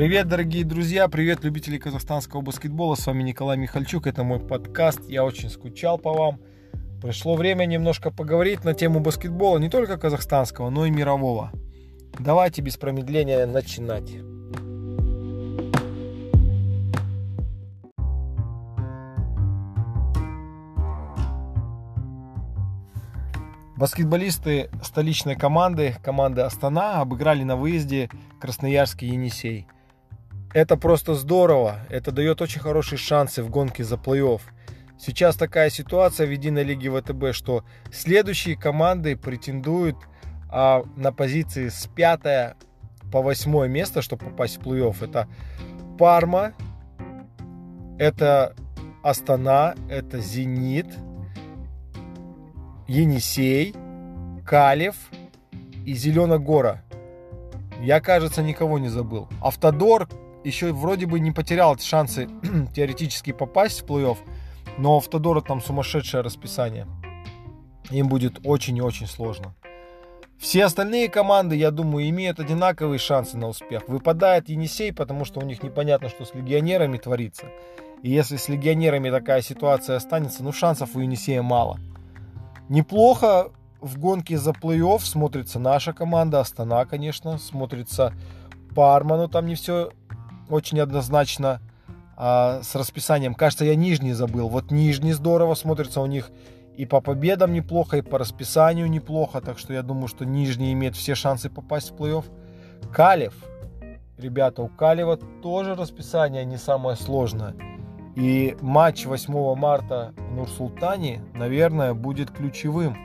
Привет, дорогие друзья, привет, любители казахстанского баскетбола. С вами Николай Михальчук, это мой подкаст. Я очень скучал по вам. Пришло время немножко поговорить на тему баскетбола, не только казахстанского, но и мирового. Давайте без промедления начинать. Баскетболисты столичной команды, команды Астана, обыграли на выезде Красноярский Енисей – это просто здорово. Это дает очень хорошие шансы в гонке за плей-офф. Сейчас такая ситуация в единой лиге ВТБ, что следующие команды претендуют а, на позиции с 5 по 8 место, чтобы попасть в плей-офф. Это Парма, это Астана, это Зенит, Енисей, Калев и Зеленогора. Я, кажется, никого не забыл. Автодор, еще вроде бы не потерял шансы теоретически попасть в плей-офф, но у Автодора там сумасшедшее расписание. Им будет очень и очень сложно. Все остальные команды, я думаю, имеют одинаковые шансы на успех. Выпадает Енисей, потому что у них непонятно, что с легионерами творится. И если с легионерами такая ситуация останется, ну шансов у Енисея мало. Неплохо в гонке за плей-офф смотрится наша команда, Астана, конечно, смотрится Парма, но там не все очень однозначно а, с расписанием. Кажется, я нижний забыл. Вот нижний здорово смотрится у них и по победам неплохо, и по расписанию неплохо. Так что я думаю, что нижний имеет все шансы попасть в плей-офф. Калев. Ребята, у Калева тоже расписание не самое сложное. И матч 8 марта в Нур-Султане, наверное, будет ключевым.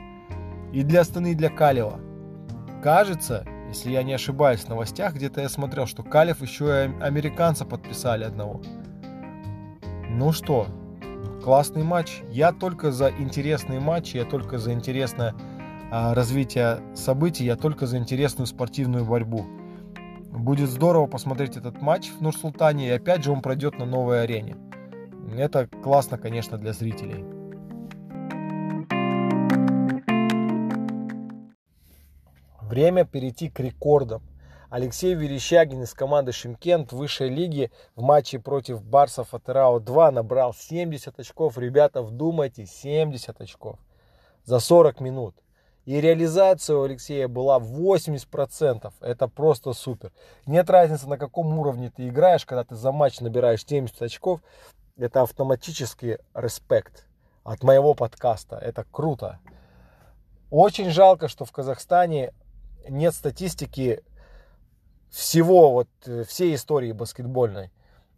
И для Астаны, и для Калева. Кажется, если я не ошибаюсь в новостях, где-то я смотрел, что Калев еще и американца подписали одного. Ну что, классный матч. Я только за интересные матчи, я только за интересное а, развитие событий, я только за интересную спортивную борьбу. Будет здорово посмотреть этот матч в Нур-Султане, и опять же он пройдет на новой арене. Это классно, конечно, для зрителей. Время перейти к рекордам. Алексей Верещагин из команды Шимкент высшей лиге в матче против Барсов Атерао 2 набрал 70 очков. Ребята, вдумайте, 70 очков за 40 минут. И реализация у Алексея была 80%. Это просто супер. Нет разницы, на каком уровне ты играешь, когда ты за матч набираешь 70 очков. Это автоматически респект от моего подкаста. Это круто. Очень жалко, что в Казахстане нет статистики всего, вот э, всей истории баскетбольной.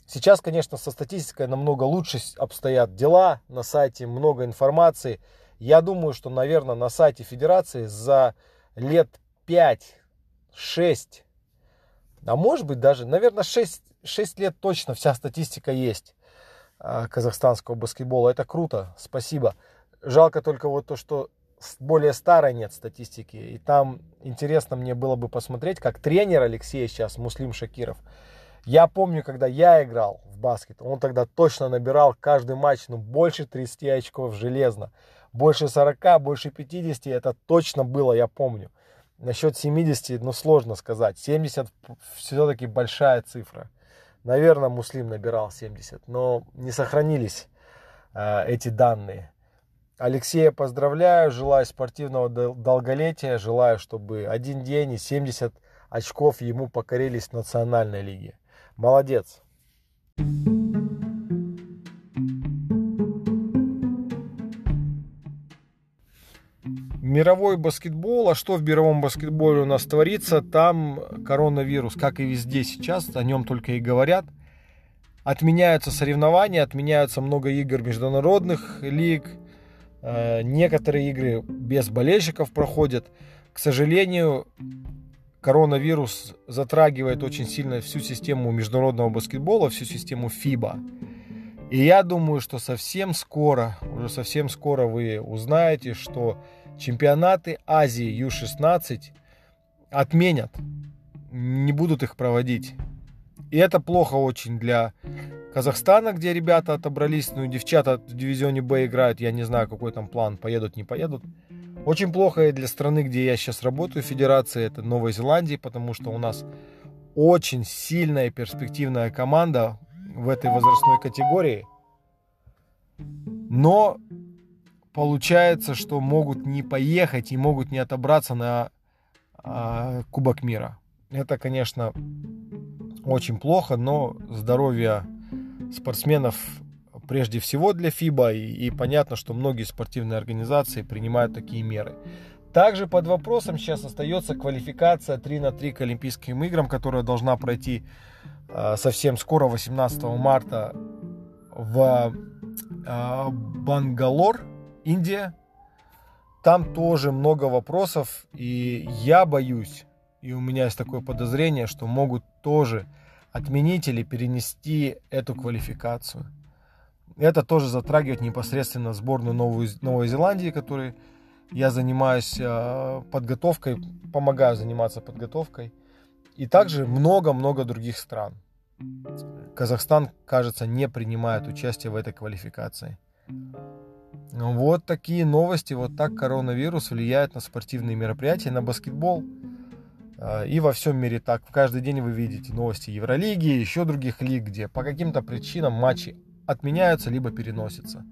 Сейчас, конечно, со статистикой намного лучше обстоят дела, на сайте много информации. Я думаю, что, наверное, на сайте Федерации за лет 5-6, а может быть даже, наверное, 6, 6 лет точно вся статистика есть а, казахстанского баскетбола. Это круто, спасибо. Жалко только вот то, что более старой нет статистики. И там интересно мне было бы посмотреть, как тренер Алексея сейчас, Муслим Шакиров. Я помню, когда я играл в баскет, он тогда точно набирал каждый матч ну, больше 30 очков железно. Больше 40, больше 50, это точно было, я помню. Насчет 70, ну сложно сказать. 70 все-таки большая цифра. Наверное, Муслим набирал 70, но не сохранились э, эти данные. Алексея поздравляю, желаю спортивного долголетия, желаю, чтобы один день и 70 очков ему покорились в национальной лиге. Молодец. Мировой баскетбол, а что в мировом баскетболе у нас творится? Там коронавирус, как и везде сейчас, о нем только и говорят. Отменяются соревнования, отменяются много игр международных лиг – некоторые игры без болельщиков проходят. К сожалению, коронавирус затрагивает очень сильно всю систему международного баскетбола, всю систему FIBA. И я думаю, что совсем скоро, уже совсем скоро вы узнаете, что чемпионаты Азии Ю-16 отменят, не будут их проводить. И это плохо очень для Казахстана, где ребята отобрались, ну, девчата в дивизионе Б играют, я не знаю, какой там план, поедут, не поедут. Очень плохо и для страны, где я сейчас работаю, федерации, это Новой Зеландии, потому что у нас очень сильная перспективная команда в этой возрастной категории. Но получается, что могут не поехать и могут не отобраться на э, Кубок мира. Это, конечно, очень плохо, но здоровье спортсменов прежде всего для ФИБА, и, и понятно, что многие спортивные организации принимают такие меры. Также под вопросом сейчас остается квалификация 3 на 3 к Олимпийским играм, которая должна пройти э, совсем скоро, 18 марта, в э, Бангалор, Индия. Там тоже много вопросов, и я боюсь, и у меня есть такое подозрение, что могут тоже отменить или перенести эту квалификацию. Это тоже затрагивает непосредственно сборную Новую, Новой Зеландии, которой я занимаюсь э, подготовкой, помогаю заниматься подготовкой. И также много-много других стран. Казахстан, кажется, не принимает участие в этой квалификации. Вот такие новости, вот так коронавирус влияет на спортивные мероприятия, на баскетбол. А, и во всем мире так. Каждый день вы видите новости Евролиги, еще других лиг, где по каким-то причинам матчи отменяются, либо переносятся.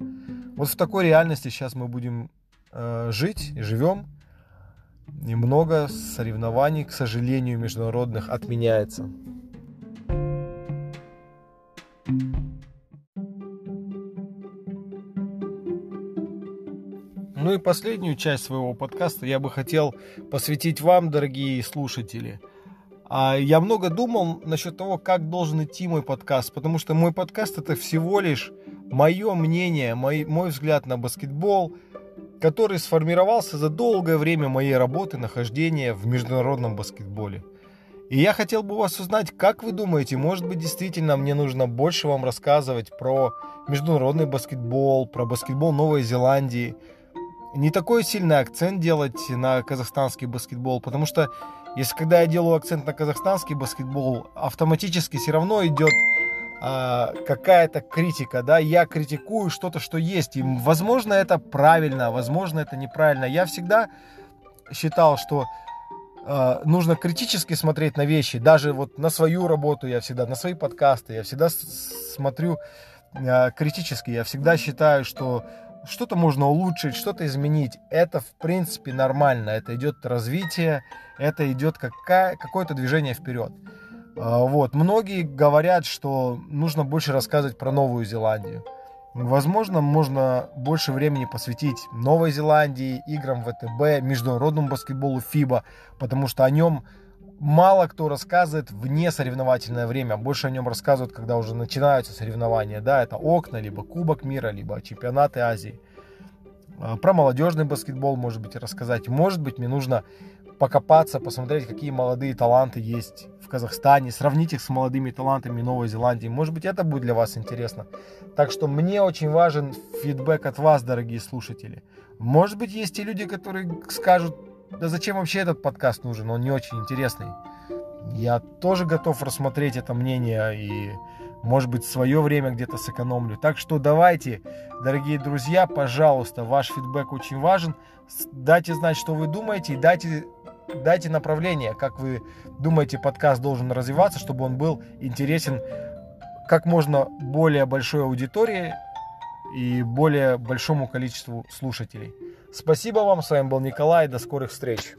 Вот в такой реальности сейчас мы будем э, жить и живем. И много соревнований, к сожалению, международных отменяется. Последнюю часть своего подкаста я бы хотел посвятить вам, дорогие слушатели. А, я много думал насчет того, как должен идти мой подкаст, потому что мой подкаст это всего лишь мое мнение, мой, мой взгляд на баскетбол, который сформировался за долгое время моей работы, нахождения в международном баскетболе. И я хотел бы у вас узнать, как вы думаете, может быть действительно мне нужно больше вам рассказывать про международный баскетбол, про баскетбол Новой Зеландии, не такой сильный акцент делать на казахстанский баскетбол, потому что если когда я делаю акцент на казахстанский баскетбол, автоматически все равно идет а, какая-то критика, да, я критикую что-то, что есть, и возможно это правильно, возможно это неправильно. Я всегда считал, что а, нужно критически смотреть на вещи, даже вот на свою работу я всегда, на свои подкасты, я всегда смотрю а, критически, я всегда считаю, что что-то можно улучшить, что-то изменить. Это, в принципе, нормально. Это идет развитие, это идет какое-то движение вперед. А, вот. Многие говорят, что нужно больше рассказывать про Новую Зеландию. Возможно, можно больше времени посвятить Новой Зеландии, играм ВТБ, международному баскетболу ФИБА, потому что о нем мало кто рассказывает вне соревновательное время. Больше о нем рассказывают, когда уже начинаются соревнования. Да, это окна, либо Кубок мира, либо чемпионаты Азии. А, про молодежный баскетбол, может быть, рассказать. Может быть, мне нужно покопаться, посмотреть, какие молодые таланты есть в Казахстане, сравнить их с молодыми талантами Новой Зеландии. Может быть, это будет для вас интересно. Так что мне очень важен фидбэк от вас, дорогие слушатели. Может быть, есть и люди, которые скажут, да зачем вообще этот подкаст нужен, он не очень интересный. Я тоже готов рассмотреть это мнение и, может быть, свое время где-то сэкономлю. Так что давайте, дорогие друзья, пожалуйста, ваш фидбэк очень важен. Дайте знать, что вы думаете, и дайте, дайте направление, как вы думаете, подкаст должен развиваться, чтобы он был интересен как можно более большой аудитории и более большому количеству слушателей. Спасибо вам, с вами был Николай, до скорых встреч.